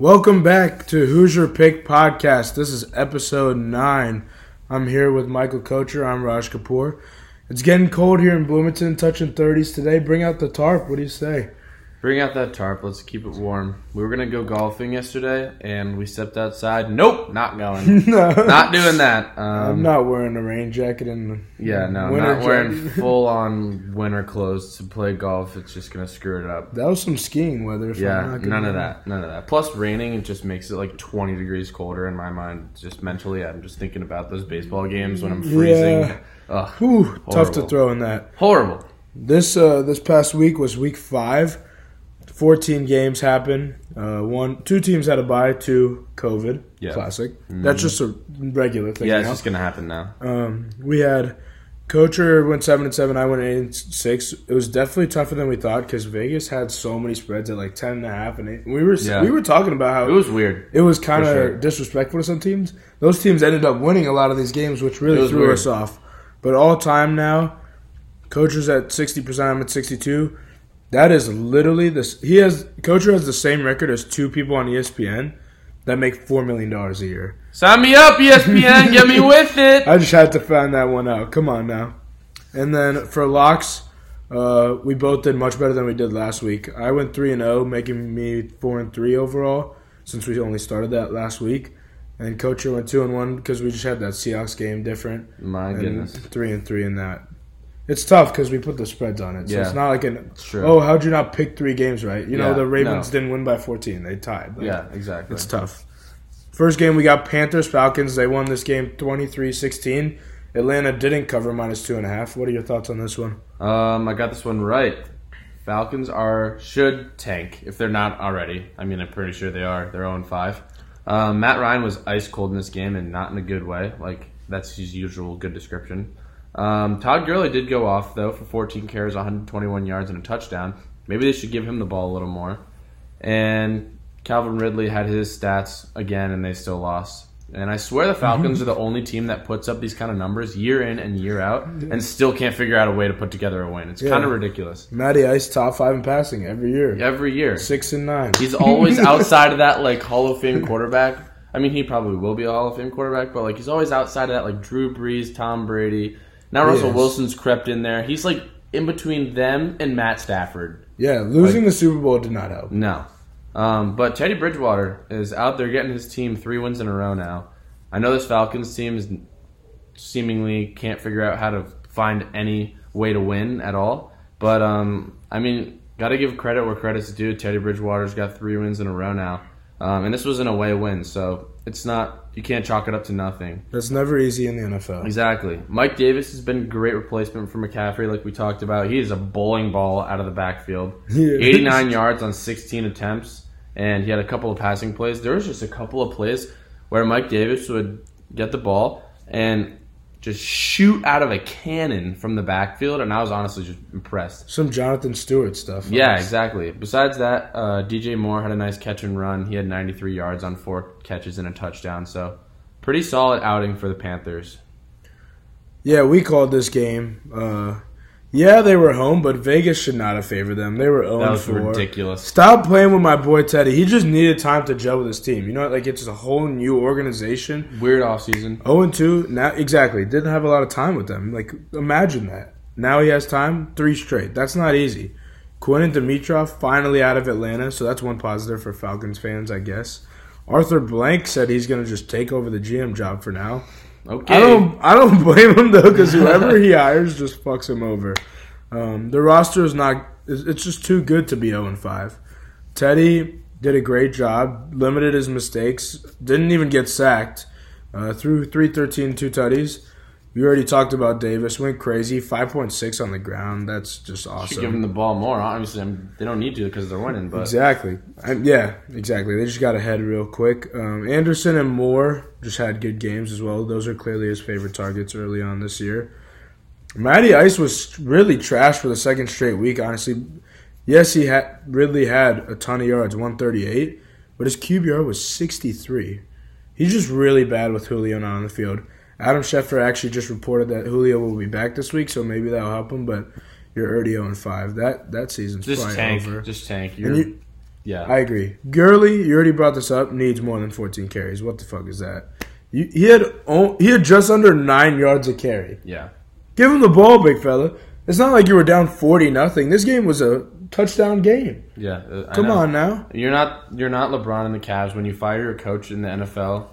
Welcome back to Hoosier Pick Podcast. This is episode nine. I'm here with Michael Coacher. I'm Raj Kapur. It's getting cold here in Bloomington, touching 30s today. Bring out the tarp. What do you say? Bring out that tarp. Let's keep it warm. We were gonna go golfing yesterday, and we stepped outside. Nope, not going. no, not doing that. Um, I'm not wearing a rain jacket and Yeah, no, winter not wearing full on winter clothes to play golf. It's just gonna screw it up. That was some skiing weather. Yeah, I'm not none of that. None of that. Plus, raining it just makes it like 20 degrees colder in my mind. Just mentally, I'm just thinking about those baseball games when I'm freezing. Yeah. Ugh, Whew, tough to throw in that. horrible. This uh, this past week was week five. Fourteen games happen. Uh, one, two teams had a bye. Two COVID. Yeah. Classic. That's just a regular thing. Yeah, it's now. just gonna happen now. Um, we had Coacher went seven and seven. I went eight and six. It was definitely tougher than we thought because Vegas had so many spreads at like ten and a half and eight. We were Yeah. we were talking about how It was weird. it was kind of sure. disrespectful to some teams. Those teams ended up winning a lot of these games, which really threw weird. us off. But all time now, Coacher's at sixty percent. I'm at sixty-two. That is literally this. He has Coacher has the same record as two people on ESPN that make four million dollars a year. Sign me up, ESPN. Get me with it. I just had to find that one out. Come on now. And then for locks, uh, we both did much better than we did last week. I went three and zero, making me four and three overall since we only started that last week. And Coacher went two and one because we just had that Seahawks game different. My and goodness. three and three in that. It's tough because we put the spreads on it, so Yeah. it's not like an true. oh how'd you not pick three games right? You know the Ravens no. didn't win by fourteen; they tied. Like, Yeah, exactly. it's tough. First game, we got Panthers Falcons. They won this game 23 16. Atlanta didn't cover minus two and a half. What are your thoughts on this one? Um, I got this one right. Falcons are should tank if they're not already. I mean, I'm pretty sure they are. They're 0 5. Um, Matt Ryan was ice cold in this game and not in a good way. Like that's his usual good description. Um, Todd Gurley did go off though for 14 carries, 121 yards, and a touchdown. Maybe they should give him the ball a little more. And Calvin Ridley had his stats again, and they still lost. And I swear the Falcons are the only team that puts up these kind of numbers year in and year out, and still can't figure out a way to put together a win. It's Yeah. kind of ridiculous. Matty Ice top five in passing every year. Every year, Six and nine. he's always outside of that like Hall of Fame quarterback. I mean, he probably will be a Hall of Fame quarterback, but like he's always outside of that like Drew Brees, Tom Brady. Now Russell Yes. Wilson's crept in there. He's like in between them and Matt Stafford. yeah, losing the Super Bowl did not help. No. Um, but Teddy Bridgewater is out there getting his team three wins in a row now. I know this Falcons team is seemingly can't figure out how to find any way to win at all. But um, I mean, got to give credit where credit's due. Teddy Bridgewater's got three wins in a row now, um, and this was an away win, so it's not you can't chalk it up to nothing. That's never easy in the NFL. Exactly. Mike Davis has been a great replacement for McCaffrey, like we talked about. He is a bowling ball out of the backfield. Yeah. 89 yards on 16 attempts, and he had a couple of passing plays. There was just a couple of plays where Mike Davis would get the ball and just shoot out of a cannon from the backfield, and I was honestly just impressed. Some Jonathan Stewart stuff. Yeah, exactly. Besides that, uh, DJ Moore had a nice catch and run. He had 93 yards on four catches and a touchdown, so pretty solid outing for the Panthers. Yeah, we called this game. Uh, yeah, they were home, but Vegas should not have favored them. They were 0 That oh was 4. ridiculous. Stop playing with my boy Teddy. He just needed time to gel with his team. You know, like it's a whole new organization. Weird offseason. 0 and 2. Now, exactly. Didn't have a lot of time with them. Like, imagine that. Now he has time. Three straight. That's not easy. Quentin Dimitroff finally out of Atlanta, so that's one positive for Falcons fans, I guess. Arthur Blank said he's going to just take over the GM job for now. Okay. I don't. I don't blame him though, because whoever he hires just fucks him over. Um, the roster is not. It's just too good to be zero and five. Teddy did a great job. Limited his mistakes. Didn't even get sacked. Uh, threw three thirteen two tutties. We already talked about Davis. Went crazy. Five point six on the ground. That's just Should give awesome. them the ball more. Obviously, they don't need to because they're winning. But Exactly. Yeah, exactly. They just got ahead real quick. Um, Anderson and Moore just had good games as well. Those are clearly his favorite targets early on this year. Matty Ice was really trash for the second straight week. Honestly, yes, he had Ridley had a ton of yards, one thirty eight, but his QBR was sixty three. He's just really bad with Julio not on the field. Adam Schefter actually just reported that Julio will be back this week, so maybe that'll help him. But you're already 0 5. That that season's just probably tank. over. Just tank. You, Yeah. I agree. Gurley, you already brought this up, needs more than 14 carries. What the fuck is that? You, he had o- he had just under nine yards a carry. yeah. Give him the ball, big fella. It's not like you were down 40 nothing. This game was a touchdown game. Yeah. uh, I Come know. on now. You're not you're not LeBron in the Cavs. When you fire your coach in the NFL,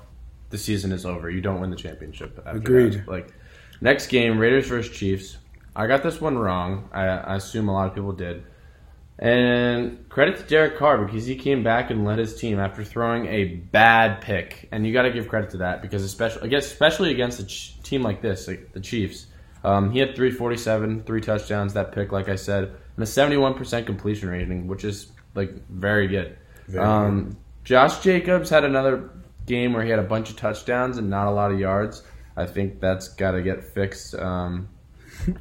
the season is over. You don't win the championship. Agreed. that. Like next game, Raiders versus Chiefs. I got this one wrong. I, I assume a lot of people did. And credit to Derek Carr because he came back and led his team after throwing a bad pick. And you got to give credit to that because especially I guess especially against a ch- team like this, like the Chiefs. Um, he had 347, three touchdowns, that pick, like I said, and a 71% completion rating, which is like very good. Very um, Josh Jacobs had another game where he had a bunch of touchdowns and not a lot of yards. I think that's got to get fixed. Um,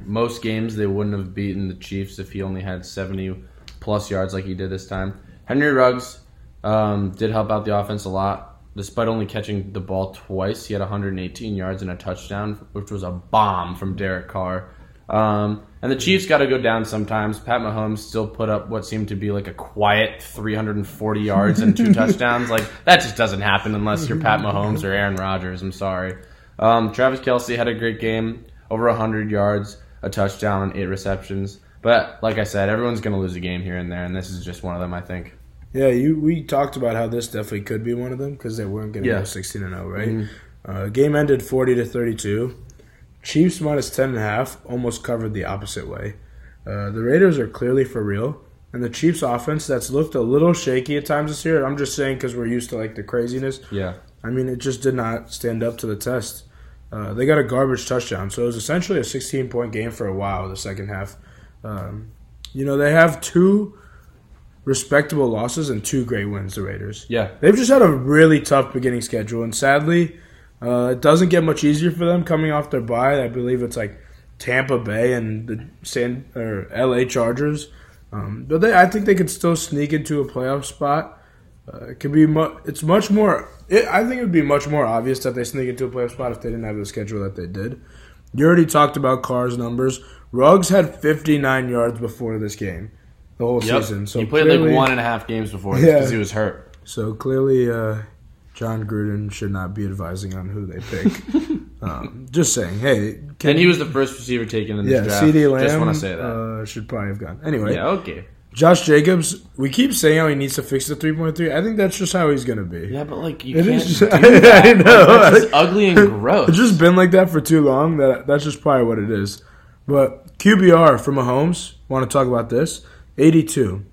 most games they wouldn't have beaten the Chiefs if he only had 70 plus yards like he did this time. Henry Ruggs um, did help out the offense a lot. Despite only catching the ball twice, he had 118 yards and a touchdown, which was a bomb from Derek Carr. Um, and the Chiefs got to go down sometimes. Pat Mahomes still put up what seemed to be like a quiet 340 yards and two touchdowns. Like that just doesn't happen unless you're Pat Mahomes or Aaron Rodgers. I'm sorry. Um, Travis Kelce had a great game, over 100 yards, a touchdown, and eight receptions. But like I said, everyone's going to lose a game here and there, and this is just one of them. I think. Yeah, you we talked about how this definitely could be one of them because they weren't going to Yeah. go 16 and 0, right? Mhm. Uh, game ended 40 to 32. Chiefs minus 10 and a half almost covered the opposite way. Uh, the Raiders are clearly for real, and the Chiefs offense that's looked a little shaky at times this year. I'm just saying because we're used to like the craziness. Yeah. I mean, it just did not stand up to the test. Uh, they got a garbage touchdown, so it was essentially a 16 point game for a while. The second half, um, you know, they have two respectable losses and two great wins. The Raiders. Yeah. They've just had a really tough beginning schedule, and sadly, uh, it doesn't get much easier for them coming off their bye. I believe it's like Tampa Bay and the San or L.A. Chargers. Um, but they, I think they could still sneak into a playoff spot. Uh, it could be mu- it's much more. It, I think it would be much more obvious that they sneak into a playoff spot if they didn't have the schedule that they did. You already talked about Carr's numbers. Ruggs had 59 yards before this game, the whole Yep. season. So he played clearly- like one and a half games before this Yeah. because he was hurt. so clearly, uh, Jon Gruden should not be advising on who they pick. um, just saying, hey, can, and he was the first receiver taken in this yeah, draft. CeeDee Lamb Just want to say that. Uh, should probably have gone anyway. yeah. Okay. Josh Jacobs, we keep saying how he needs to fix the three point three. I think that's just how he's gonna be. Yeah, but like you It can't is- do I that. know. Like, that's just ugly and gross. It's just been like that for too long. That that's just probably what it is. But QBR for Mahomes, want to talk about this? Eighty two.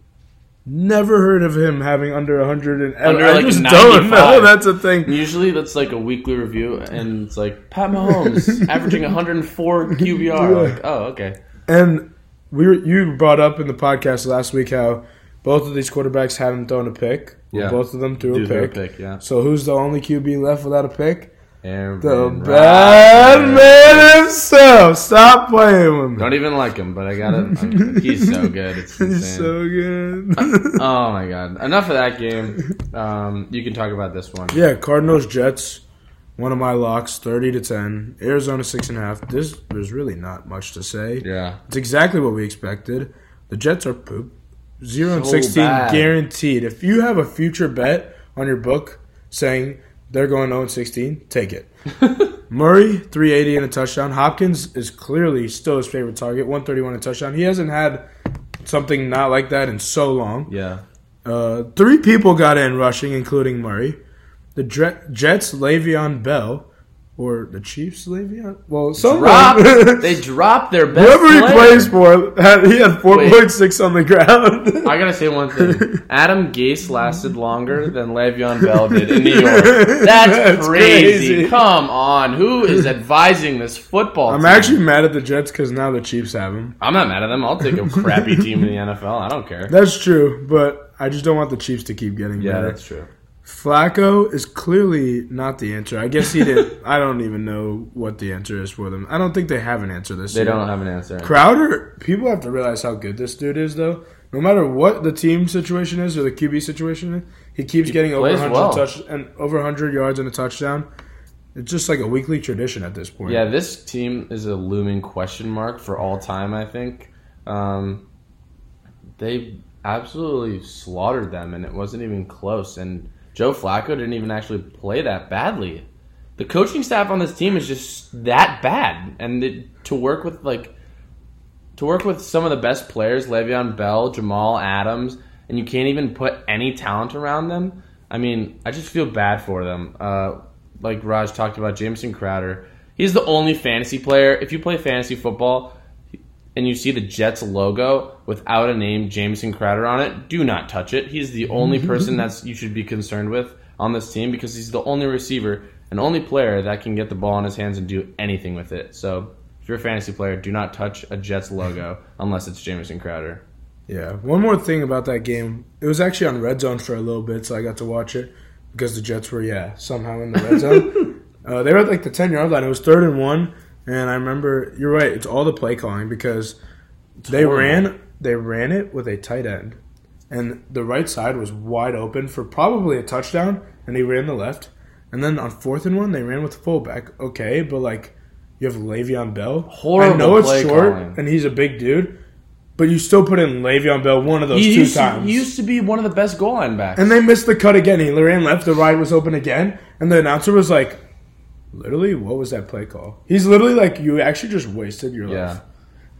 Never heard of him having under 100 and Under, I like, just don't 95. know. That's a thing. Usually that's like a weekly review, and it's like Pat Mahomes averaging 104 QBR. Yeah. Like, oh, okay. And we were, you brought up in the podcast last week how both of these quarterbacks haven't thrown a pick. Yeah. Both of them threw Do a throw a pick. pick, yeah. So who's the only QB left without a pick? Aaron The Rodgers. bad man himself. Stop playing with me. Don't even like him, but I got it. He's so good. It's insane. He's so good. oh my god! Enough of that game. Um, you can talk about this one. yeah, Cardinals Jets. One of my locks, thirty to ten. Arizona six and a half. This there's really not much to say. Yeah. It's exactly what we expected. The Jets are poop. Zero and sixteen bad. guaranteed. If you have a future bet on your book saying they're going 0 and 16, take it. Murray, 380 and a touchdown. Hopkins is clearly still his favorite target, 131 and a touchdown. He hasn't had something not like that in so long. Yeah. Uh, three people got in rushing, including Murray. The Jets, Le'Veon Bell, or the Chiefs, Le'Veon. Well, someone. Drop. they dropped their best Whoever he player. plays for, had, he had four point six on the ground. I gotta say one thing. Adam Gase lasted longer than Le'Veon Bell did in New York. That's, That's crazy. crazy. Come on, who is advising this football? I'm team? actually mad at the Jets because now the Chiefs have him. I'm not mad at them. I'll take a crappy team in the NFL. I don't care. That's true, but I just don't want the Chiefs to keep getting better. Yeah, better. that's true. Flacco is clearly not the answer. I guess he did. I don't even know what the answer is for them. I don't think they have an answer this They year. don't have an answer. Crowder, people have to realize how good this dude is, though. No matter what the team situation is or the QB situation is, he keeps getting over plays 100 well. touch and over 100 yards and a touchdown. It's just like a weekly tradition at this point. Yeah, this team is a looming question mark for all time. I think um, they absolutely slaughtered them, and it wasn't even close. And Joe Flacco didn't even actually play that badly. The coaching staff on this team is just that bad, and it, to work with like to work with some of the best players, Le'Veon Bell, Jamal Adams, and you can't even put any talent around them. I mean, I just feel bad for them. Uh, like Raj talked about, Jamison Crowder. He's the only fantasy player. If you play fantasy football and you see the Jets logo without a name Jamison Crowder on it, do not touch it. He's the only person that's you should be concerned with on this team because he's the only receiver and only player that can get the ball in his hands and do anything with it. So if you're a fantasy player, do not touch a Jets logo unless it's Jamison Crowder. Yeah. One more thing about that game. It was actually on Red Zone for a little bit, so I got to watch it because the Jets were, yeah, somehow in the Red Zone. uh, they were at like the 10 yard line. It was third and one. And I remember, you're right, it's all the play calling because they ran they ran it with a tight end. And the right side was wide open for probably a touchdown, and he ran the left. And then on fourth and one, they ran with the fullback. Okay, but like you have Le'Veon Bell. Horrible I know it's play short, calling. and he's a big dude, but you still put in Le'Veon Bell one of those He two used, to, times. he used to be one of the best goal line backs. and they missed the cut again. He ran left, the ride was open again, and the announcer was like, "Literally, what was that play call?" He's literally like, "You actually just wasted your yeah. life."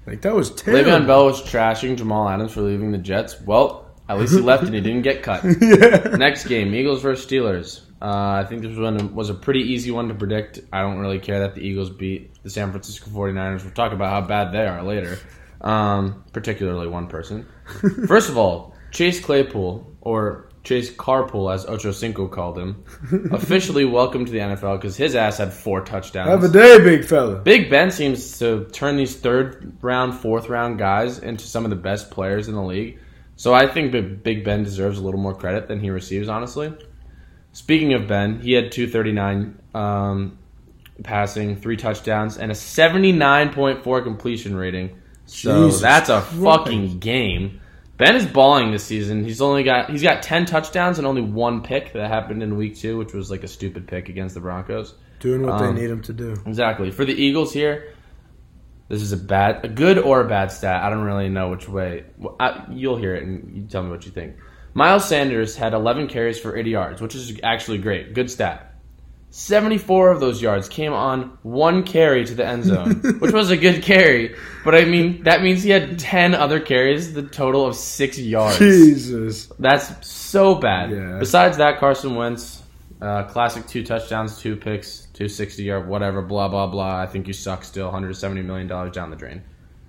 Like that was terrible. Le'Veon Bell was trashing Jamal Adams for leaving the Jets. Well, at least he left and he didn't get cut. yeah. Next game, Eagles versus Steelers. Uh, I think this one was a pretty easy one to predict. I don't really care that the Eagles beat the San Francisco 49ers. We'll talk about how bad they are later, um, particularly one person. First of all, Chase Claypool, or Chase Carpool, as Ocho Cinco called him, officially welcome to the NFL because his ass had four touchdowns. Have a day, big fella. Big Ben seems to turn these third round, fourth round guys into some of the best players in the league. So I think Big Big Ben deserves a little more credit than he receives, honestly. Speaking of Ben, he had 239 um, passing, three touchdowns, and a 79.4 completion rating. So Jesus that's a Christ. fucking game. Ben is balling this season. He's only got he's got 10 touchdowns and only one pick that happened in week 2, which was like a stupid pick against the Broncos. Doing what Um, they need him to do. Exactly. For the Eagles here, this is a bad, a good or a bad stat. I don't really know which way. I, you'll hear it and you tell me what you think. Miles Sanders had 11 carries for 80 yards, which is actually great. Good stat. 74 of those yards came on one carry to the end zone, which was a good carry. But I mean, that means he had 10 other carries, the total of six yards. Jesus. That's so bad. Yeah. Besides that, Carson Wentz, uh, classic two touchdowns, two picks, 260 yard, whatever, blah, blah, blah. I think you suck still. $170 million down the drain.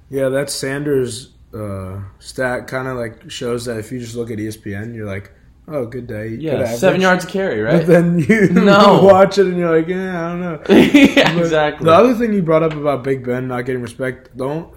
Yeah, that Sanders uh, stat kind of like shows that if you just look at ESPN, you're like, oh, good day. Yeah, average. seven yards a carry, But right? then you No. watch it and you're like, yeah, I don't know. yeah, exactly. The other thing you brought up about Big Ben not getting respect, don't.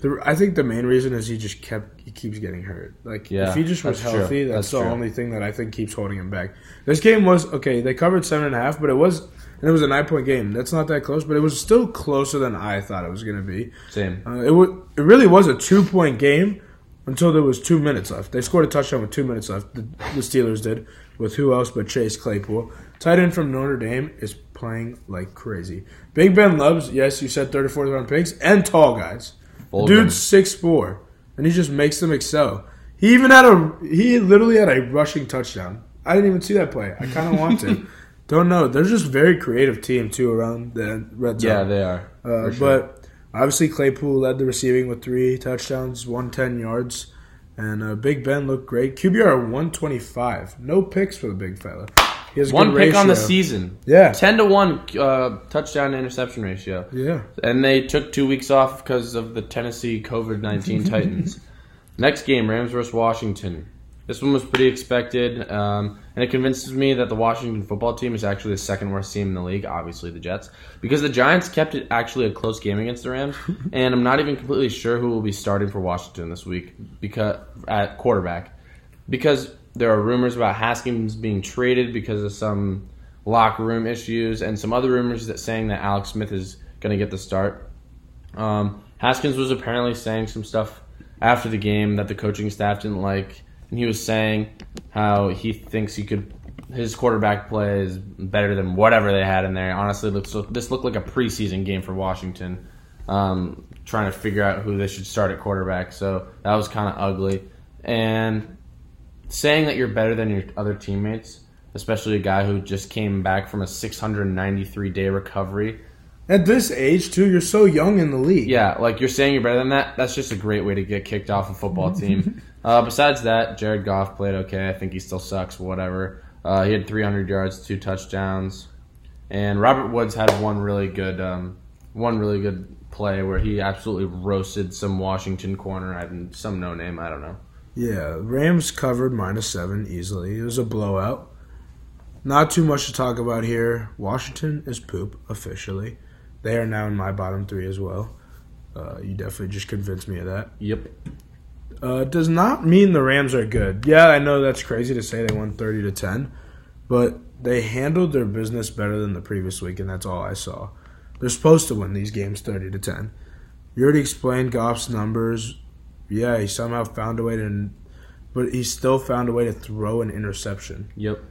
The, I think the main reason is he just kept he keeps getting hurt. Like Yeah, if he just was that's healthy, that's, That's the true. only thing that I think keeps holding him back. This game was okay. They covered seven and a half, but it was and it was a nine point game. That's not that close, but it was still closer than I thought it was going to be. Same. Uh, it wa it really was a two point game until there was two minutes left. They scored a touchdown with two minutes left. The, the Steelers did with who else but Chase Claypool. Tight end from Notre Dame is playing like crazy. Big Ben loves yes, you said third or fourth round picks and tall guys. The Full of them. dude's six four, and he just makes them excel. He even had a he literally had a rushing touchdown. I didn't even see that play. I kind of want to. Don't know. They're just very creative team too around the red zone. Yeah, they are. Uh, sure. But obviously, Claypool led the receiving with three touchdowns, 110 yards. And uh, Big Ben looked great. QBR 125. No picks for the big fella. He has a One pick on the season. Yeah. 10 to 1 uh, touchdown to interception ratio. Yeah. And they took two weeks off because of the Tennessee COVID 19 Titans. Next game, Rams versus Washington. This one was pretty expected, um, and it convinces me that the Washington football team is actually the second worst team in the league, obviously the Jets, because the Giants kept it actually a close game against the Rams, and I'm not even completely sure who will be starting for Washington this week because at quarterback, because there are rumors about Haskins being traded because of some locker room issues, and some other rumors that saying that Alex Smith is going to get the start. Um, Haskins was apparently saying some stuff after the game that the coaching staff didn't like, and he was saying how he thinks he could. His quarterback play is better than whatever they had in there. Honestly, looks this looked like a preseason game for Washington, um, trying to figure out who they should start at quarterback. So that was kind of ugly. and saying that you're better than your other teammates, especially a guy who just came back from a 693 day recovery. At this age, too, you're so young in the league. Yeah, like you're saying you're better than that. That's just a great way to get kicked off a football team. uh, besides that, Jared Goff played okay. I think he still sucks. Whatever. Uh, he had 300 yards, two touchdowns, and Robert Woods had one really good, um, one really good play where he absolutely roasted some Washington corner and some no name. I don't know. Yeah, Rams covered minus seven easily. It was a blowout. Not too much to talk about here. Washington is poop officially. They are now in my bottom three as well. Uh, you definitely just convinced me of that. Yep. Uh, does not mean the Rams are good. Yeah, I know that's crazy to say they won thirty to ten, but they handled their business better than the previous week, and that's all I saw. They're supposed to win these games thirty to ten. You already explained Goff's numbers. Yeah, he somehow found a way to, but he still found a way to throw an interception. Yep.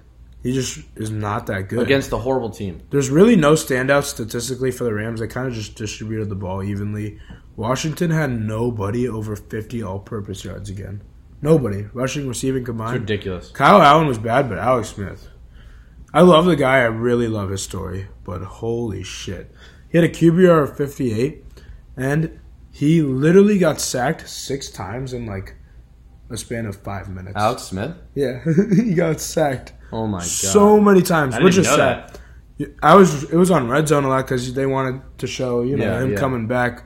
He just is not that good Against a horrible team. There's really no standouts statistically for the Rams. They kind of just distributed the ball evenly. Washington had nobody over 50 all-purpose yards again. Nobody rushing, receiving It's combined. ridiculous. Kyle Allen was bad, but Alex Smith. I love the guy. I really love his story, but holy shit. He had a QBR of 58, and he literally got sacked six times in like a span of five minutes. Alex Smith. Yeah, he got sacked Oh my god. so many times, I didn't which is know sad. that. I was it was on Red Zone a lot because they wanted to show you know Yeah, him yeah. coming back.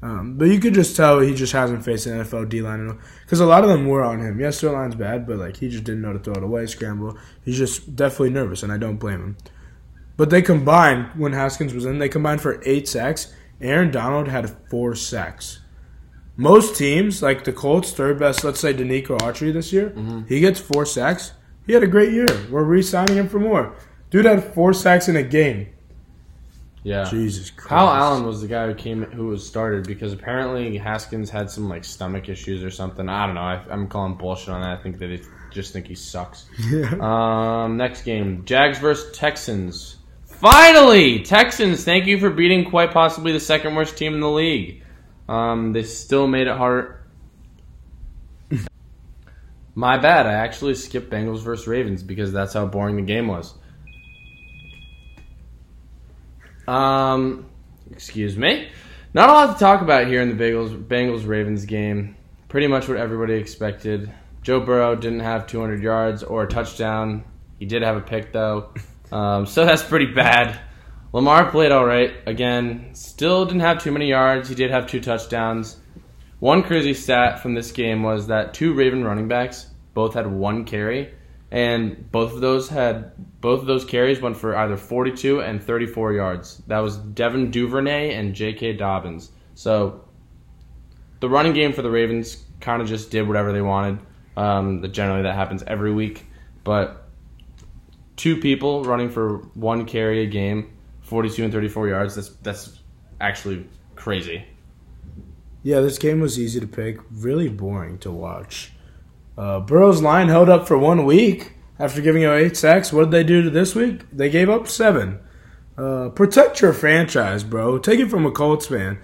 Um, but you could just tell he just hasn't faced an NFL D line because a lot of them were on him. Yes, their line's bad, but like he just didn't know to throw it away, scramble. He's just definitely nervous, and I don't blame him. But they combined when Haskins was in. They combined for eight sacks. Aaron Donald had four sacks. Most teams, like the Colts, third best, let's say Denico Autry this year, Mm-hmm. he gets four sacks. He had a great year. We're re-signing him for more. Dude had four sacks in a game. Yeah. Jesus Christ. Kyle Allen was the guy who came who was started because apparently Haskins had some like stomach issues or something. I don't know. I, I'm calling bullshit on that. I think that they just think he sucks. Yeah. Um, next game, Jags versus Texans. Finally, Texans. Thank you for beating quite possibly the second worst team in the league. Um, they still made it hard. My bad. I actually skipped Bengals versus Ravens because that's how boring the game was. Um, excuse me. Not a lot to talk about here in the Bengals Bengals Ravens game. Pretty much what everybody expected. Joe Burrow didn't have 200 yards or a touchdown. He did have a pick though, um, so that's pretty bad. Lamar played all right again. Still didn't have too many yards. He did have two touchdowns. One crazy stat from this game was that two Raven running backs both had one carry, and both of those had both of those carries went for either 42 and 34 yards. That was Devin Duvernay and J.K. Dobbins. So the running game for the Ravens kind of just did whatever they wanted. Um, generally that happens every week, but two people running for one carry a game, 42 and 34 yards. That's that's actually crazy. Yeah, this game was easy to pick. Really boring to watch. Uh, Burrow's line held up for one week after giving up eight sacks. What did they do to this week? They gave up seven. Uh, protect your franchise, bro. Take it from a Colts fan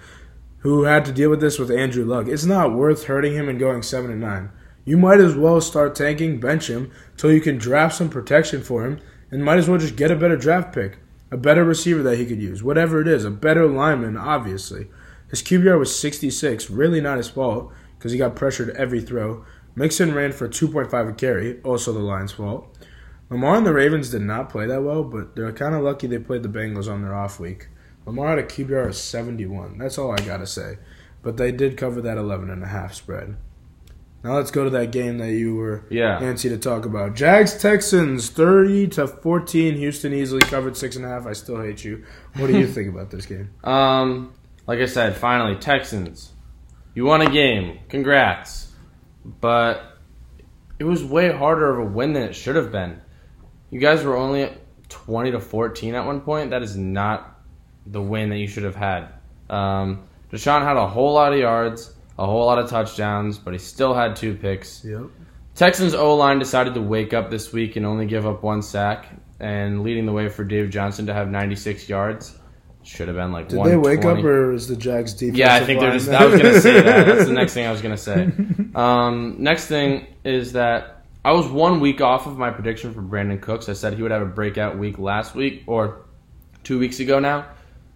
who had to deal with this with Andrew Luck. It's not worth hurting him and going seven and nine. You might as well start tanking, bench him till you can draft some protection for him, and might as well just get a better draft pick, a better receiver that he could use, whatever it is, a better lineman, obviously. His QBR was 66, really not his fault because he got pressured every throw. Mixon ran for 2.5 a carry, also the Lions' fault. Lamar and the Ravens did not play that well, but they're kind of lucky they played the Bengals on their off week. Lamar had a QBR of 71. That's all I got to say. But they did cover that 11 and a half spread. Now let's go to that game that you were Yeah. antsy to talk about. Jags Texans 30 to 14. Houston easily covered six and a half. I still hate you. What do you think about this game? Um, like I said, finally Texans, you won a game. Congrats, but it was way harder of a win than it should have been. You guys were only at twenty to fourteen at one point. That is not the win that you should have had. Um, Deshaun had a whole lot of yards, a whole lot of touchdowns, but he still had two picks. Yep. Texans O line decided to wake up this week and only give up one sack, and leading the way for Dave Johnson to have 96 yards. Should have been like. Did they wake up or is the Jags defense? Yeah, I think they're just. I was gonna say that. That's the next thing I was gonna say. Um, next thing is that I was one week off of my prediction for Brandin Cooks. I said he would have a breakout week last week or two weeks ago now,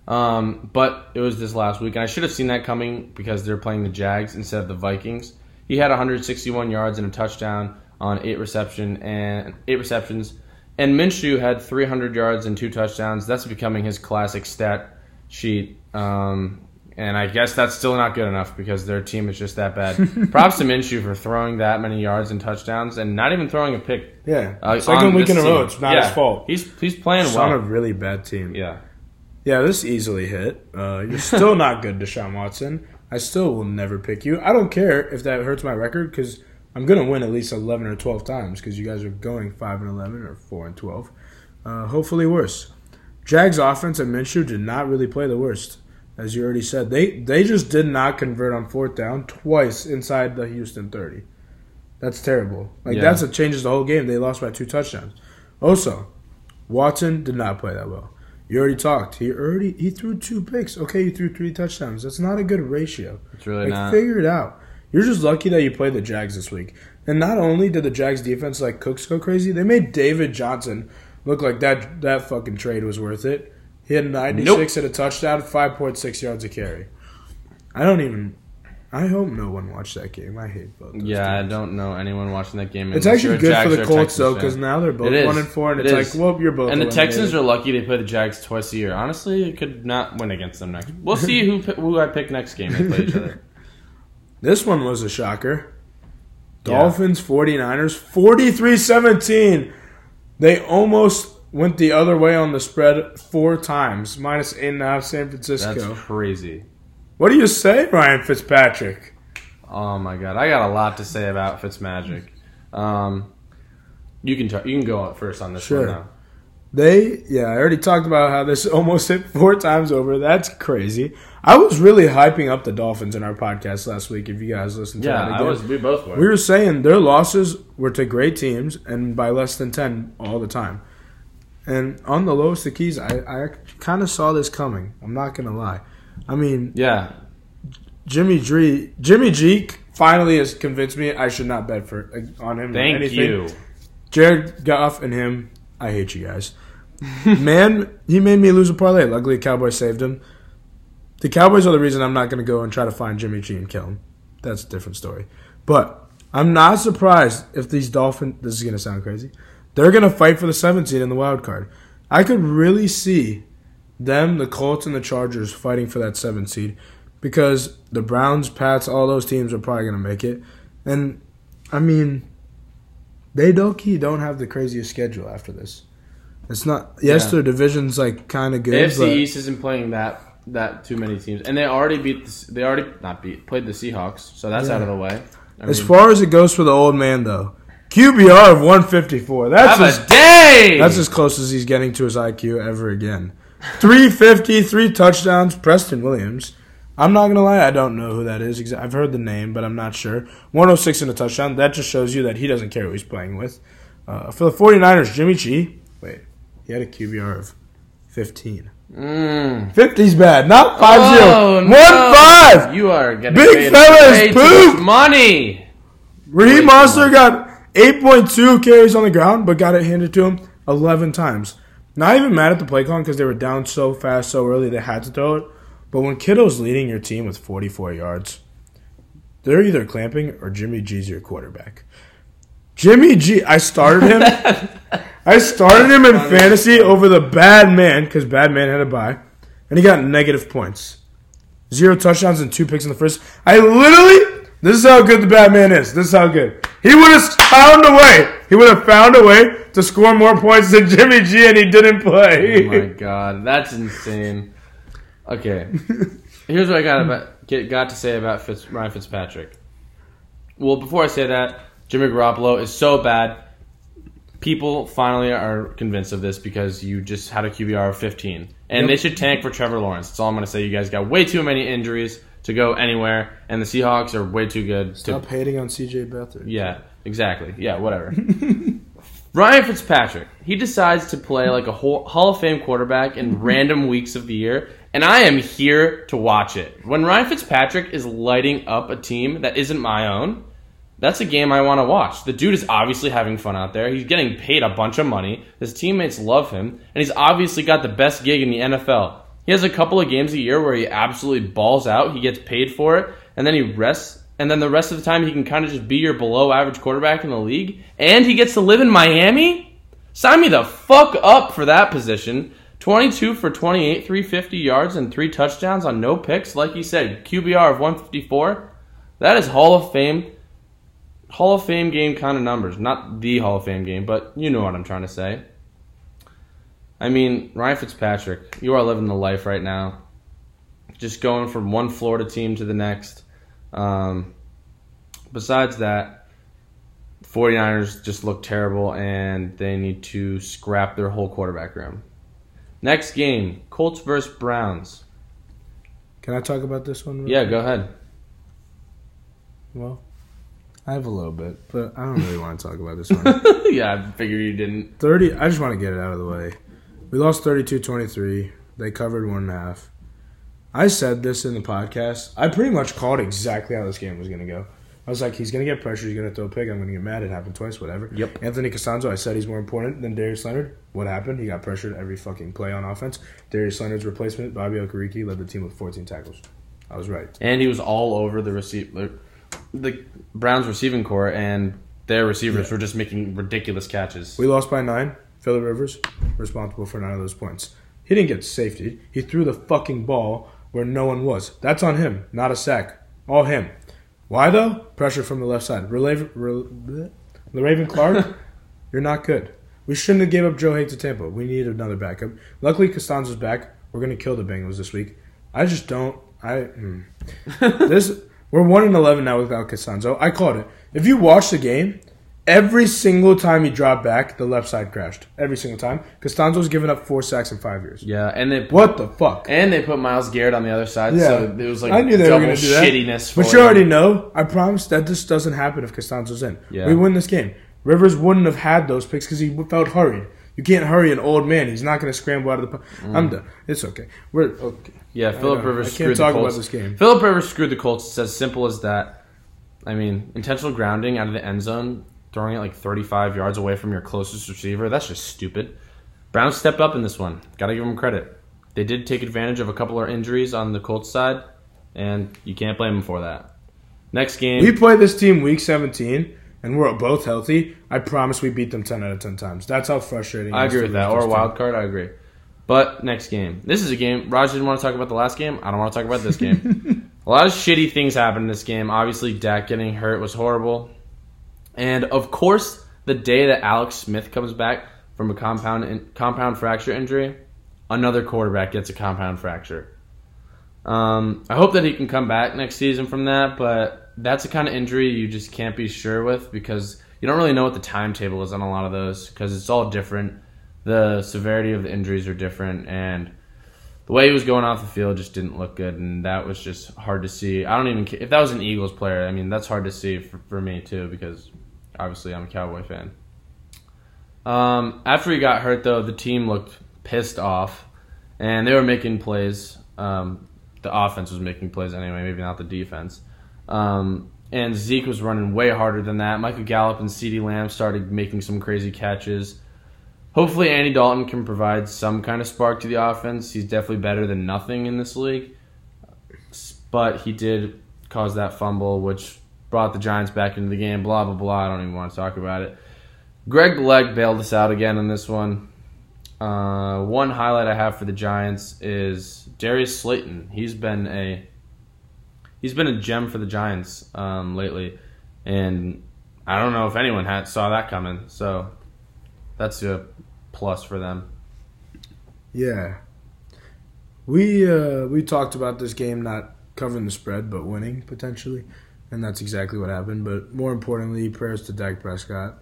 um, but it was this last week, and I should have seen that coming because they're playing the Jags instead of the Vikings. He had 161 yards and a touchdown on eight reception and eight receptions, and Minshew had 300 yards and two touchdowns. That's becoming his classic stat sheet. Um, and I guess that's still not good enough because their team is just that bad. Props to Minshew for throwing that many yards and touchdowns and not even throwing a pick. Yeah, uh, second week in a row. It's not Yeah. his fault. He's he's playing It's on a really bad team. Yeah. Yeah, this easily hit. Uh, you're still not good, Deshaun Watson. I still will never pick you. I don't care if that hurts my record because I'm gonna win at least 11 or 12 times because you guys are going five and 11 or four and 12. Uh, hopefully worse. Jags offense and Minshew did not really play the worst, as you already said. They they just did not convert on fourth down twice inside the Houston 30. That's terrible. Like Yeah. that's what changes the whole game. They lost by two touchdowns. Also, Watson did not play that well. You already talked. He already he threw two picks. Okay, he threw three touchdowns. That's not a good ratio. It's really Like not. figure it out. You're just lucky that you played the Jags this week. And not only did the Jags defense like Cooks go crazy, they made David Johnson look like that that fucking trade was worth it. He had 96 at a touchdown, 5.6 yards a carry. I don't even. I hope no one watched that game. I hate both. those Yeah, I don't know anyone watching that game. It's actually good for the Colts though, because now they're both one and four, and It it's is. like, well, you're both. And the. Texans are lucky they play the Jags twice a year. Honestly, it could not win against them next. We'll see who who I pick next game they play each other. This one was a shocker. Yeah. Dolphins 49ers 43-17. They almost went the other way on the spread four times. Minus eight and a half San Francisco. That's crazy. what do you say, Ryan Fitzpatrick? Oh my god, I got a lot to say about Fitzmagic. Um, you can t- you can go first on this Sure. one now. They yeah, I already talked about how this almost hit four times over. That's crazy. I was really hyping up the Dolphins in our podcast last week. If you guys listened to Yeah, that I was. We both were. We were saying their losses were to great teams and by less than 10 all the time. And on the lowest of keys, I, I kind of saw this coming. I'm not going to lie. I mean, yeah, Jimmy G, Jimmy G finally has convinced me I should not bet for on him. thank anything. you. Jared Goff and him, I hate you guys. Man, he made me lose a parlay. Luckily, the Cowboys saved him. The Cowboys are the reason I'm not going to go and try to find Jimmy G and kill him. That's a different story. But I'm not surprised if these Dolphins. This is going to sound crazy. They're going to fight for the seventh seed in the wild card. I could really see them, the Colts, and the Chargers fighting for that seventh seed because the Browns, Pats, all those teams are probably going to make it. And I mean, they key don't have the craziest schedule after this. It's not. Yes, Yeah. their division's like kind of good. AFC but East isn't playing that that too many teams, and they already beat. The, they already not beat played the Seahawks, so that's Yeah. out of the way. I as mean, far as it goes for the old man, though, QBR of 154. That's as, a day. that's as close as he's getting to his IQ ever again. 350, three touchdowns. Preston Williams. I'm not gonna lie, I don't know who that is. I've heard the name, but I'm not sure. 106 and a touchdown. That just shows you that he doesn't care who he's playing with. Uh, for the 49ers, Jimmy G. Wait, he had a QBR of 15. Mm. 50's bad, not 5 Oh, 0. no. 1 5. You are getting Big fellas, poop. money. Raheem Way Monster got 8.2 carries on the ground, but got it handed to him 11 times. Not even mad at the play calling because they were down so fast, so early, they had to throw it. But when Kittle's leading your team with 44 yards, they're either clamping or Jimmy G's your quarterback. Jimmy G, I started him. I started him in fantasy over the bad man because bad man had a bye, and he got negative points. Zero touchdowns and two picks in the first. I literally, this is how good the bad man is. This is how good. He would have found a way. He would have found a way to score more points than Jimmy G, and he didn't play. Oh my god, that's insane. Okay, here's what I got about get, got to say about Fitz, Ryan Fitzpatrick. Well, before I say that, Jimmy Garoppolo is so bad. People finally are convinced of this because you just had a QBR of 15, and Yep. they should tank for Trevor Lawrence. That's all I'm going to say. You guys got way too many injuries to go anywhere, and the Seahawks are way too good to Stop hating on CJ Beathard. yeah, exactly. Yeah, whatever. Ryan Fitzpatrick, he decides to play like a Hall of Fame quarterback in random weeks of the year, and I am here to watch it. When Ryan Fitzpatrick is lighting up a team that isn't my own, that's a game I want to watch. The dude is obviously having fun out there. He's getting paid a bunch of money. His teammates love him, and he's obviously got the best gig in the NFL. He has a couple of games a year where he absolutely balls out. He gets paid for it, and then he rests. And then the rest of the time, he can kind of just be your below average quarterback in the league. And he gets to live in Miami? Sign me the fuck up for that position. 22 for 28, 350 yards, and three touchdowns on no picks. Like he said, QBR of 154. That is Hall of Fame. Hall of Fame game kind of numbers. Not the Hall of Fame game, but you know what I'm trying to say. I mean, Ryan Fitzpatrick, you are living the life right now. Just going from one Florida team to the next. Um, besides that, 49ers just look terrible and they need to scrap their whole quarterback room. Next game, Colts versus Browns. Can I talk about this one? real Yeah, go ahead. Well, I have a little bit, but I don't really want to talk about this one. yeah, I figured you didn't. 30, I just want to get it out of the way. We lost 32 23. They covered one and a half. I said this in the podcast. I pretty much called exactly how this game was going to go. I was like, he's going to get pressure. He's going to throw a pick. I'm going to get mad. It happened twice, whatever. Yep. Anthony Castonzo, I said he's more important than Darius Leonard. What happened? He got pressured every fucking play on offense. Darius Leonard's replacement, Bobby Okereke, led the team with 14 tackles. I was right. And he was all over the receiver, the Browns receiving core, and their receivers were just making ridiculous catches. We lost by nine. Philip Rivers responsible for nine of those points. He didn't get safety. He threw the fucking ball where no one was. That's on him, not a sack. All him. Why though? Pressure from the left side. Raven, Raven Clark, you're not good. We shouldn't have gave up Joe Haeg to Tampa. We need another backup. Luckily, Castonzo's back. We're gonna kill the Bengals this week. I just don't. I hmm. this we're one and eleven now without Castonzo. I called it. If you watch the game, every single time he dropped back, the left side crashed. Every single time. Castonzo's given up four sacks in five years. Yeah, and they What the fuck? and they put Myles Garrett on the other side, Yeah. so it was like I knew they were double to do that. shittiness. But you them. already know. I promise that this doesn't happen if Castonzo's in. Yeah. We win this game. Rivers wouldn't have had those picks because he felt hurried. You can't hurry an old man. He's not going to scramble out of the. Po- mm. I'm done. It's okay. We're okay. Yeah, Philip. Rivers I can't screwed talk the about Colts. this game. Philip Rivers screwed the Colts. It's as simple as that. I mean, intentional grounding out of the end zone, throwing it like 35 yards away from your closest receiver. That's just stupid. Browns stepped up in this one. Got to give them credit. They did take advantage of a couple of injuries on the Colts side, and you can't blame them for that. Next game, We play this team week 17, and we're both healthy. I promise we beat them 10 out of 10 times. That's how frustrating. I agree with that. Or a wild card, I agree. But next game. This is a game. Raj didn't want to talk about the last game. I don't want to talk about this game. a lot of shitty things happened in this game. Obviously, Dak getting hurt was horrible. And of course, the day that Alex Smith comes back from a compound in, compound fracture injury, another quarterback gets a compound fracture. Um, I hope that he can come back next season from that, but that's the kind of injury you just can't be sure with because you don't really know what the timetable is on a lot of those because it's all different. The severity of the injuries are different, and the way he was going off the field just didn't look good, and that was just hard to see. I don't even if that was an Eagles player. I mean, that's hard to see for, for me too because obviously I'm a Cowboy fan. Um, after he got hurt, though, the team looked pissed off, and they were making plays. Um, the offense was making plays anyway, maybe not the defense. Um, and Zeke was running way harder than that. Michael Gallup and CeeDee Lamb started making some crazy catches. Hopefully, Andy Dalton can provide some kind of spark to the offense. He's definitely better than nothing in this league. But he did cause that fumble, which brought the Giants back into the game. Blah, blah, blah. I don't even want to talk about it. Greg Leg bailed us out again in this one. Uh, one highlight I have for the Giants is Darius Slayton. He's been a he's been a gem for the Giants um, lately, and I don't know if anyone had saw that coming. So that's a plus for them. Yeah. We uh, we talked about this game not covering the spread but winning potentially, and that's exactly what happened. But more importantly, prayers to Dak Prescott.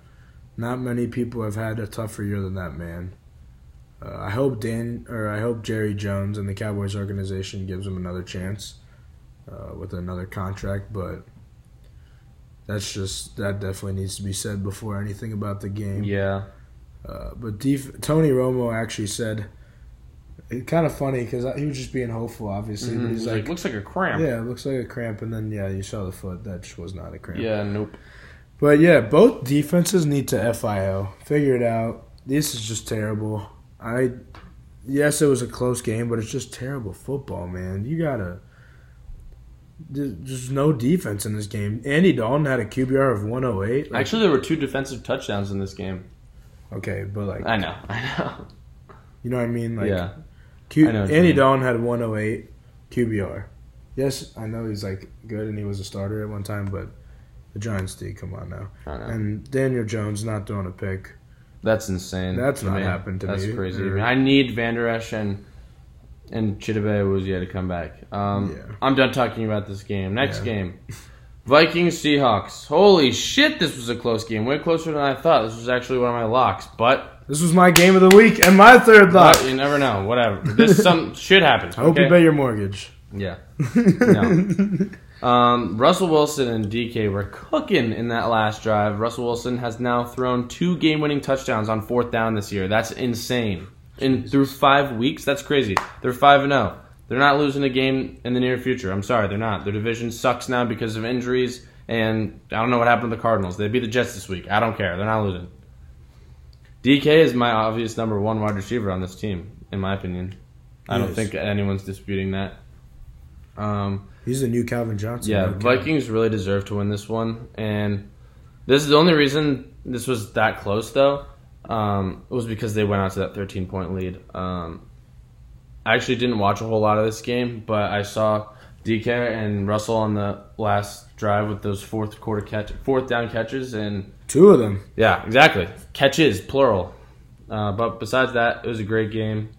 Not many people have had a tougher year than that man. Uh, I hope Dan or I hope Jerry Jones and the Cowboys organization gives him another chance uh, with another contract, but that's just that definitely needs to be said before anything about the game. Yeah, Uh, but def- Tony Romo actually said it's kind of funny because he was just being hopeful, obviously. But Mhm. he's He's like, like, looks like a cramp. yeah, it looks like a cramp, and then yeah, you saw the foot. That just was not a cramp. Yeah, nope. But yeah, both defenses need to FIO. Figure it out. This is just terrible. I yes, it was a close game, but it's just terrible football, man. You gotta. There's no defense in this game. Andy Dalton had a QBR of 108. Like, Actually, there were two defensive touchdowns in this game. okay, but like, I know. I know. you know what I mean? Like, yeah. Q, I know Andy. Dalton had 108 QBR. Yes, I know he's like good and he was a starter at one time, but the Giants did come on now. I know. And Daniel Jones not throwing a pick. That's insane. That's not me. happened to That's me. That's crazy. Or- I need Vander Esch and and Chidobe was yet to come back. Um, Yeah. I'm done talking about this game. Next Yeah. game, Vikings Seahawks. Holy shit! This was a close game. Way closer than I thought. This was actually one of my locks, but, This was my game of the week and my third lock. you never know. Whatever. This some shit happens. I hope okay? you pay your mortgage. Yeah. No. Um, Russell Wilson and DK were cooking in that last drive. Russell Wilson has now thrown two game-winning touchdowns on fourth down this year. That's insane. In through five weeks, that's crazy. They're five and zero. They're not losing a game in the near future. I'm sorry, they're not. Their division sucks now because of injuries, and I don't know what happened to the Cardinals. They beat the Jets this week. I don't care. They're not losing. DK is my obvious number one wide receiver on this team, in my opinion. I don't think anyone's disputing that. Um, He's the new Calvin Johnson. yeah. Vikings really deserve to win this one, and this is the only reason this was that close. Though um, it was because they went out to that 13 point lead. Um, I actually didn't watch a whole lot of this game, but I saw DK and Russell on the last drive with those fourth quarter catch, fourth down catches, and Two of them. yeah, exactly catches plural. Uh, but besides that, it was a great game.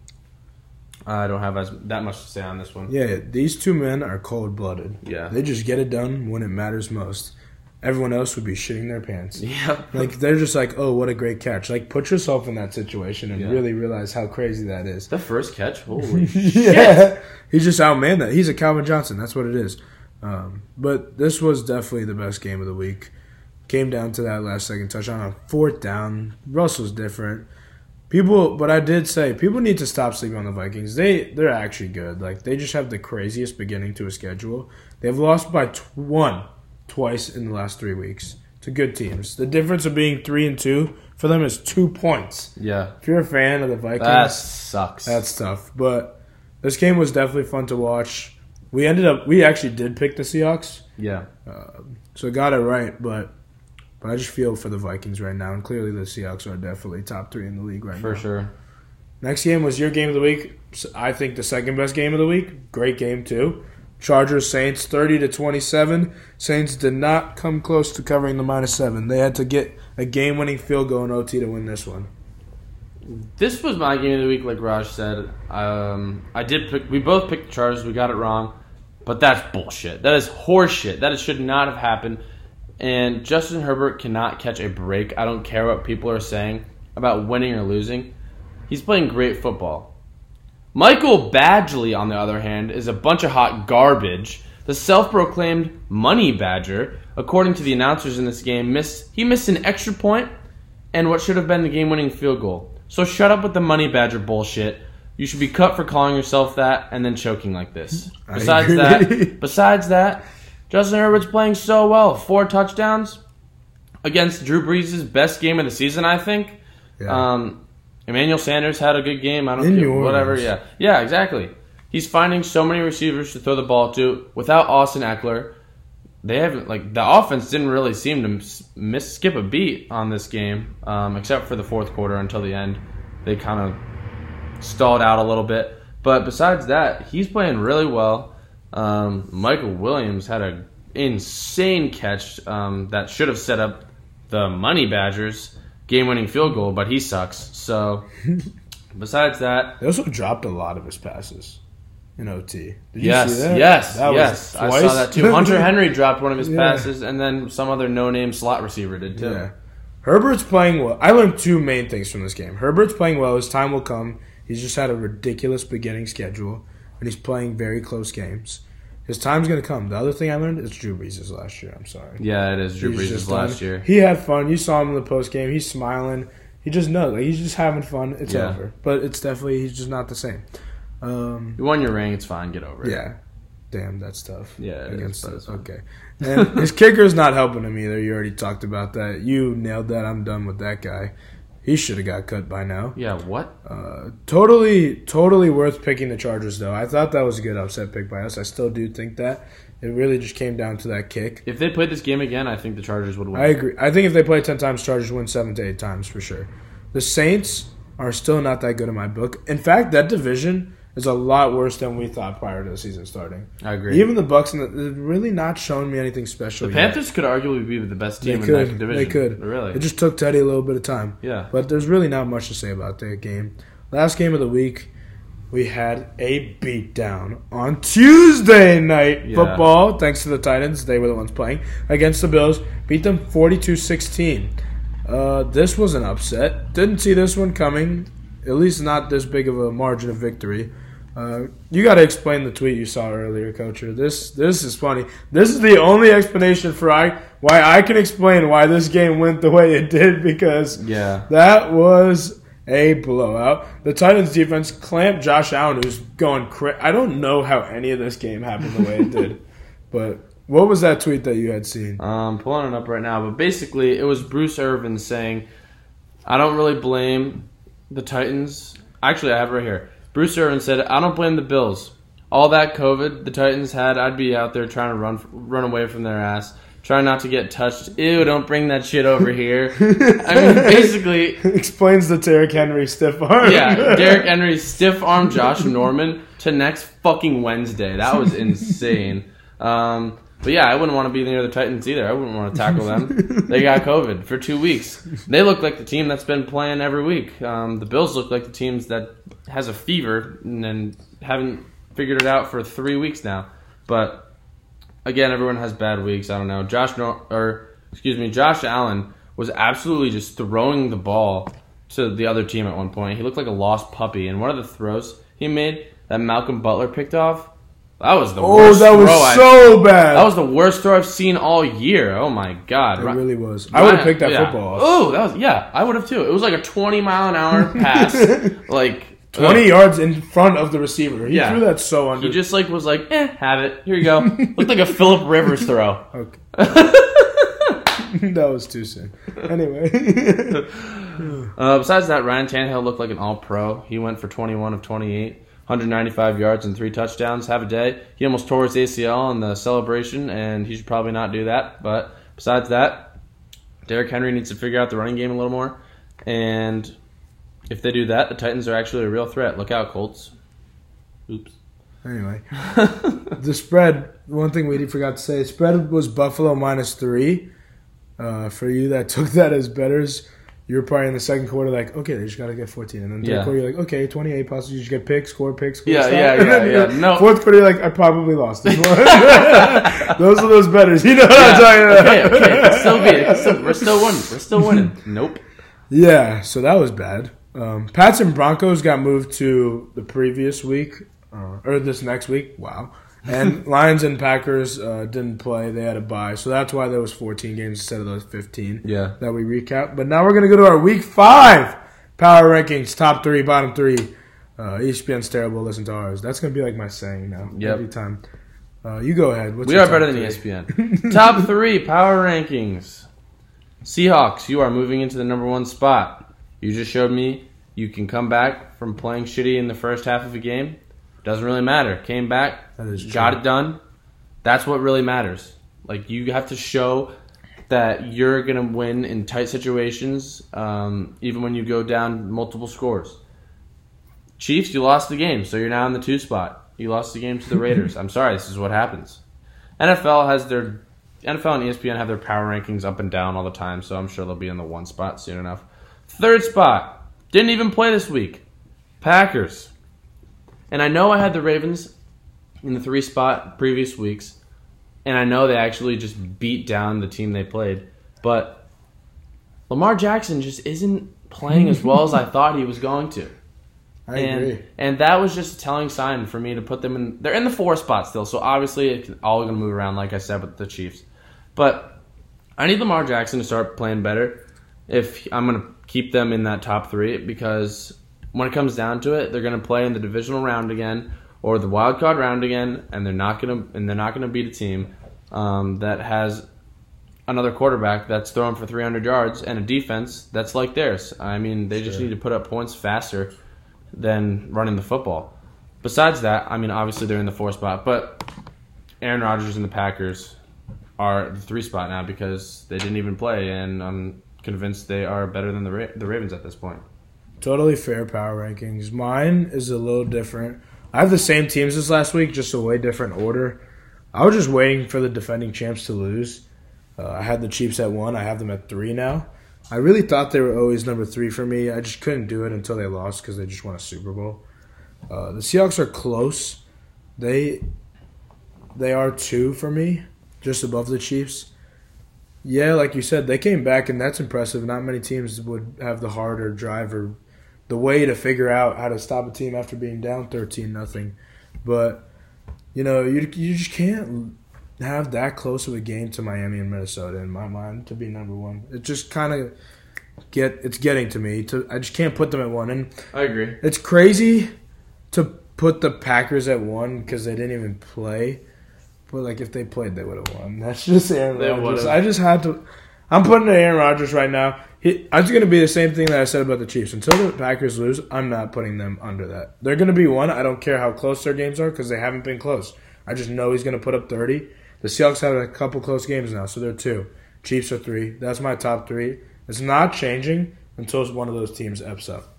I don't have as that much to say on this one. Yeah, these two men are cold blooded. Yeah. They just get it done when it matters most. Everyone else would be shitting their pants. Yeah. Like they're just like, oh, what a great catch! Like put yourself in that situation and Yeah. really realize how crazy that is. The first catch, holy yeah, he just outmanned that. He's a Calvin Johnson. That's what it is. Um, but this was definitely the best game of the week. Came down to that last second touchdown on fourth down. Russell's different. People, but I did say people need to stop sleeping on the Vikings. They they're actually good. Like they just have the craziest beginning to a schedule. They've lost by one twice in the last three weeks to good teams. The difference of being three and two for them is two points. Yeah, If you're a fan of the Vikings, that sucks. that's tough. But this game was definitely fun to watch. We ended up we actually did pick the Seahawks, yeah, um, so got it right. But but I just feel for the Vikings right now, and clearly the Seahawks are definitely top three in the league right for now. For sure. Next game was your game of the week. I think the second best game of the week. Great game too. Chargers Saints thirty to twenty seven. Saints did not come close to covering the minus seven. They had to get a game winning field goal in OT to win this one. This was my game of the week, like Raj said. Um, I did pick. We both picked the Chargers. We got it wrong, but that's bullshit. That is horseshit. That should not have happened. And Justin Herbert cannot catch a break. I don't care what people are saying about winning or losing. He's playing great football. Michael Badgley, on the other hand, is a bunch of hot garbage. The self-proclaimed money badger, according to the announcers in this game, missed he missed an extra point and what should have been the game-winning field goal. So shut up with the money badger bullshit. You should be cut for calling yourself that and then choking like this. Besides that, besides that, Justin Herbert's playing so well. Four touchdowns against Drew Brees' best game of the season, I think. Yeah. Um, Emmanuel Sanders had a good game. I don't In care. Whatever. Yeah. Yeah. Exactly. He's finding so many receivers to throw the ball to. Without Austin Ekeler, they haven't like the offense didn't really seem to miss, skip a beat on this game, um, except for the fourth quarter until the end. They kind of stalled out a little bit, but besides that, he's playing really well. Um, Michael Williams had a insane catch um, that should have set up the Money Badgers game-winning field goal, but he sucks. So, besides that, They also dropped a lot of his passes in OT. Did you yes, see that? yes, That was yes, I saw that too. Hunter Henry dropped one of his Yeah. passes, and then some other no-name slot receiver did too. Yeah. Herbert's playing well. I learned two main things from this game. Herbert's playing well. His time will come. He's just had a ridiculous beginning schedule, and he's playing very close games. His time's going to come. The other thing I learned is Drew Brees' last year. I'm sorry. Yeah, it is Drew He's Brees' last done. year. He had fun. You saw him in the post game. He's smiling. He just knows. Like, he's just having fun. It's Yeah. over. But it's definitely, he's just not the same. Um, You won your ring. It's fine. Get over it. yeah. Damn, that's tough. Yeah, is, against the- okay. And his kicker's not helping him either. You already talked about that. You nailed that. I'm done with that guy. He should have got cut by now. Yeah. What? Uh, totally, totally worth picking the Chargers though. I thought that was a good upset pick by us. I still do think that. It really just came down to that kick. If they played this game again, I think the Chargers would win. I agree. I think if they play ten times, Chargers win seven to eight times for sure. The Saints are still not that good in my book. In fact, that division is a lot worse than we thought prior to the season starting. I agree. Even the Bucs and the, they've really not shown me anything special. the yet. Panthers could arguably be the best they team in could, that division. they could. Really? It just took Teddy a little bit of time. yeah. But there's really not much to say about that game. Last game of the week, we had a beatdown on Tuesday night Yeah. football, thanks to the Titans. They were the ones playing against the Bills. Beat them 42 16. Uh, this was an upset. Didn't see this one coming, at least not this big of a margin of victory. Uh, you got to explain the tweet you saw earlier, Coacher. This this is funny. This is the only explanation for I why I can explain why this game went the way it did because Yeah. that was a blowout. The Titans defense clamped Josh Allen, who's going cra- I don't know how any of this game happened the way it did, but what was that tweet that you had seen? I'm pulling it up right now, but basically it was Bruce Irvin saying, "I don't really blame the Titans." Actually, I have it right here. Bruce Irvin said, "I don't blame the Bills. All that COVID the Titans had, I'd be out there trying to run run away from their ass, trying not to get touched. Ew, don't bring that shit over here." I mean, basically, Explains the Derrick Henry stiff arm. yeah, Derrick Henry stiff arm Josh Norman to next fucking Wednesday. That was insane. Um, but yeah, I wouldn't want to be near the Titans either. I wouldn't want to tackle them. they got COVID for two weeks. They look like the team that's been playing every week. Um, the Bills look like the teams that has a fever and then haven't figured it out for three weeks now. But again, everyone has bad weeks. I don't know. Josh or excuse me, Josh Allen was absolutely just throwing the ball to the other team at one point. He looked like a lost puppy. And one of the throws he made that Malcolm Butler picked off, that was the Oh, worst that was throw I- so bad. that was the worst throw I've seen all year. Oh my god! it really was. I would have picked that yeah. football. off. Oh, that was yeah. I would have too. It was like a twenty mile an hour pass, like 20 ugh. yards in front of the receiver. He Yeah. threw that so under. He just like was like, eh, have it. Here you go. Looked like a Philip Rivers throw. Okay. that was too soon. Anyway. Uh, besides that, Ryan Tannehill looked like an All Pro. He went for 21 of 28, 195 yards and three touchdowns. Have a day. He almost tore his ACL in the celebration, and he should probably not do that. But besides that, Derrick Henry needs to figure out the running game a little more. And if they do that, the Titans are actually a real threat. Look out, Colts. Oops. Anyway, the spread. One thing we forgot to say: spread was Buffalo minus three. Uh, for you that took that as betters, you were probably in the second quarter like, okay, they just got to get fourteen, and then third Yeah. quarter you're like, okay, twenty eight possibly you just get pick, score, pick, score. Yeah, stop. yeah, yeah, yeah. No. Fourth quarter, you're like, I probably lost this one. Those are those betters. You know what I'm talking about? okay, okay. It's still. It's still- we're still winning. We're still winning. Nope. Yeah, so that was bad. Um, Pats and Broncos got moved to the previous week, uh, or this next week. Wow. And Lions and Packers uh, didn't play; they had a bye, so that's why there was 14 games instead of those 15 Yeah. that we recap. But now we're gonna go to our Week Five power rankings: top three, bottom three. Uh, ESPN's terrible. Listen to ours. That's gonna be like my saying now Yep. every time. Uh, you go ahead. What's We are better than three? ESPN. Top three power rankings. Seahawks, you are moving into the number one spot. You just showed me you can come back from playing shitty in the first half of a game. Doesn't really matter. Came back, got it done. That's what really matters. Like you have to show that you're gonna win in tight situations, um, even when you go down multiple scores. Chiefs, you lost the game, so you're now in the two spot. You lost the game to the Raiders. I'm sorry, this is what happens. NFL has their NFL and ESPN have their power rankings up and down all the time, so I'm sure they'll be in the one spot soon enough. Third spot, didn't even play this week. Packers. And I know I had the Ravens in the three spot previous weeks, and I know they actually just beat down the team they played, but Lamar Jackson just isn't playing as well as I thought he was going to. I and, agree. And that was just a telling sign for me to put them in. They're in the four spot still, so obviously it's all going to move around, like I said, with the Chiefs. But I need Lamar Jackson to start playing better if I'm going to keep them in that top three because when it comes down to it, they're going to play in the divisional round again or the wild card round again, and they're not going to and they're not going to beat a team um, that has another quarterback that's throwing for 300 yards and a defense that's like theirs. I mean, they just need to put up points faster than running the football. Besides that, I mean, obviously they're in the four spot, but Aaron Rodgers and the Packers are the three spot now because they didn't even play, and I'm convinced they are better than the Ra- the Ravens at this point. Totally fair power rankings. Mine is a little different. I have the same teams as last week, just a way different order. I was just waiting for the defending champs to lose. Uh, I had the Chiefs at one. I have them at three now. I really thought they were always number three for me. I just couldn't do it until they lost because they just won a Super Bowl. Uh, the Seahawks are close. They they are two for me, just above the Chiefs. Yeah, like you said, they came back and that's impressive. Not many teams would have the heart or drive or the way to figure out how to stop a team after being down thirteen nothing. But you know, you you just can't have that close of a game to Miami and Minnesota in my mind to be number one. It just kind of get it's getting to me. To I just can't put them at one, and I agree. it's crazy to put the Packers at one because they didn't even play. But like if they played, they would have won. That's just Aaron Rodgers. I just had to. I'm putting it Aaron Rodgers right now. He, just going to be the same thing that I said about the Chiefs. Until the Packers lose, I'm not putting them under that. They're going to be one. I don't care how close their games are because they haven't been close. I just know he's going to put up 30. The Seahawks have a couple close games now, so they're two. Chiefs are three. That's my top three. It's not changing until one of those teams eps up.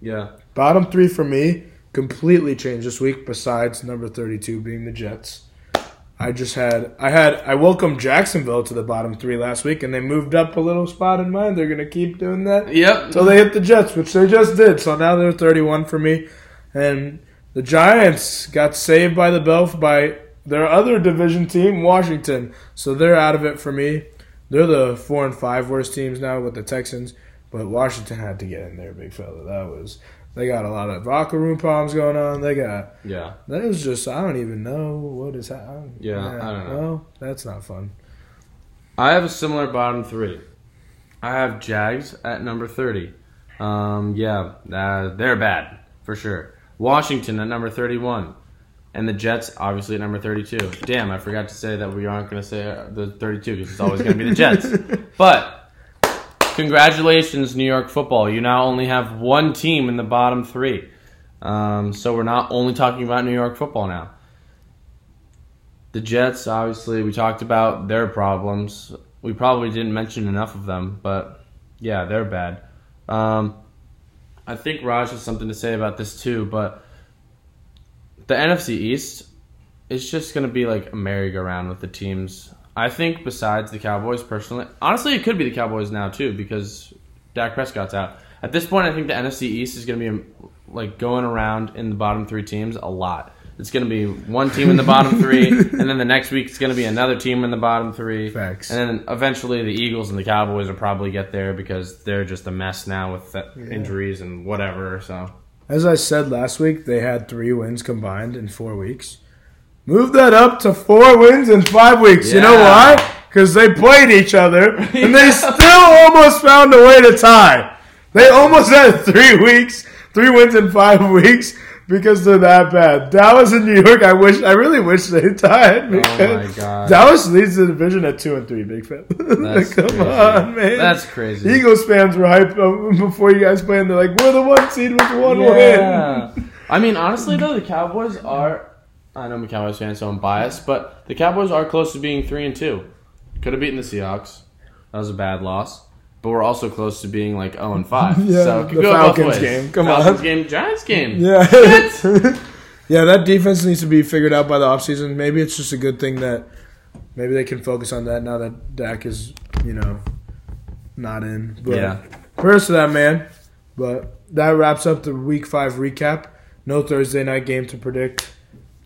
Yeah. Bottom three for me completely changed this week. Besides number thirty-two being the Jets, I just had I had I welcomed Jacksonville to the bottom three last week, and they moved up a little spot in mine. They're gonna keep doing that Yep. until they hit the Jets, which they just did. So now they're thirty-one for me, and the Giants got saved by the bell by their other division team, Washington. So they're out of it for me. They're the four and five worst teams now with the Texans, but Washington had to get in there, big fella. That was they got a lot of locker room problems going on. They got Yeah. that was just I don't even know what is happening. Yeah, I don't know. Well, that's not fun. I have a similar bottom three. I have Jags at number 30. Um, yeah, uh, they're bad, for sure. Washington at number 31. And the Jets, obviously, at number 32. Damn, I forgot to say that we aren't going to say uh, the 32 because it's always going to be the Jets. But, congratulations, New York football. You now only have one team in the bottom three. Um, so we're not only talking about New York football now. The Jets, obviously, we talked about their problems. We probably didn't mention enough of them, but yeah, they're bad. Um, I think Raj has something to say about this too, but the NFC East is just going to be like a merry-go-round with the teams. I think besides the Cowboys, personally, honestly, it could be the Cowboys now too because Dak Prescott's out. At this point, I think the NFC East is going to be like going around in the bottom three teams a lot. It's going to be one team in the bottom three, and then the next week it's going to be another team in the bottom three. Facts. And then eventually the Eagles and the Cowboys will probably get there because they're just a mess now with the injuries and whatever. So As I said last week, they had three wins combined in four weeks. Move that up to four wins in five weeks. You know why? Because they played each other and they still almost found a way to tie. They almost had three weeks, three wins in five weeks because they're that bad. Dallas and New York, I wish, I really wish they tied. Because oh my God. Dallas leads the division at two and three. Big fan. That's Come crazy. on, man. That's crazy. Eagles fans were hyped uh, before you guys played. and They're like, "We're the one seed with one win." Yeah. I mean, honestly though, the Cowboys are. I know I'm a Cowboys fan, so I'm biased, but the Cowboys are close to being three and two. Could have beaten the Seahawks. That was a bad loss. But we're also close to being like zero and five. Yeah, so could the Falcons game. Come Falcons on. game, Giants game. Yeah. yeah, that defense needs to be figured out by the offseason. Maybe it's just a good thing that maybe they can focus on that now that Dak is, you know, not in. But Yeah. Prayers to that man. But that wraps up the week five recap. No Thursday night game to predict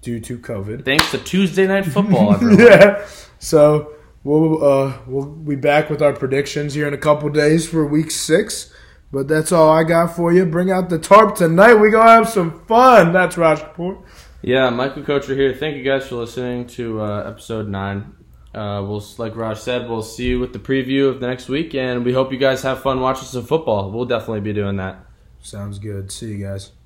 due to COVID. Thanks to Tuesday Night Football, yeah. So we'll uh, we'll be back with our predictions here in a couple days for week six. But that's all I got for you. Bring out the tarp tonight. We gonna have some fun. That's Raj Kapur. Yeah, Michael Coacher here. Thank you guys for listening to uh, episode nine. Uh, we'll, like Raj said, we'll see you with the preview of the next week, and we hope you guys have fun watching some football. We'll definitely be doing that. Sounds good. See you guys.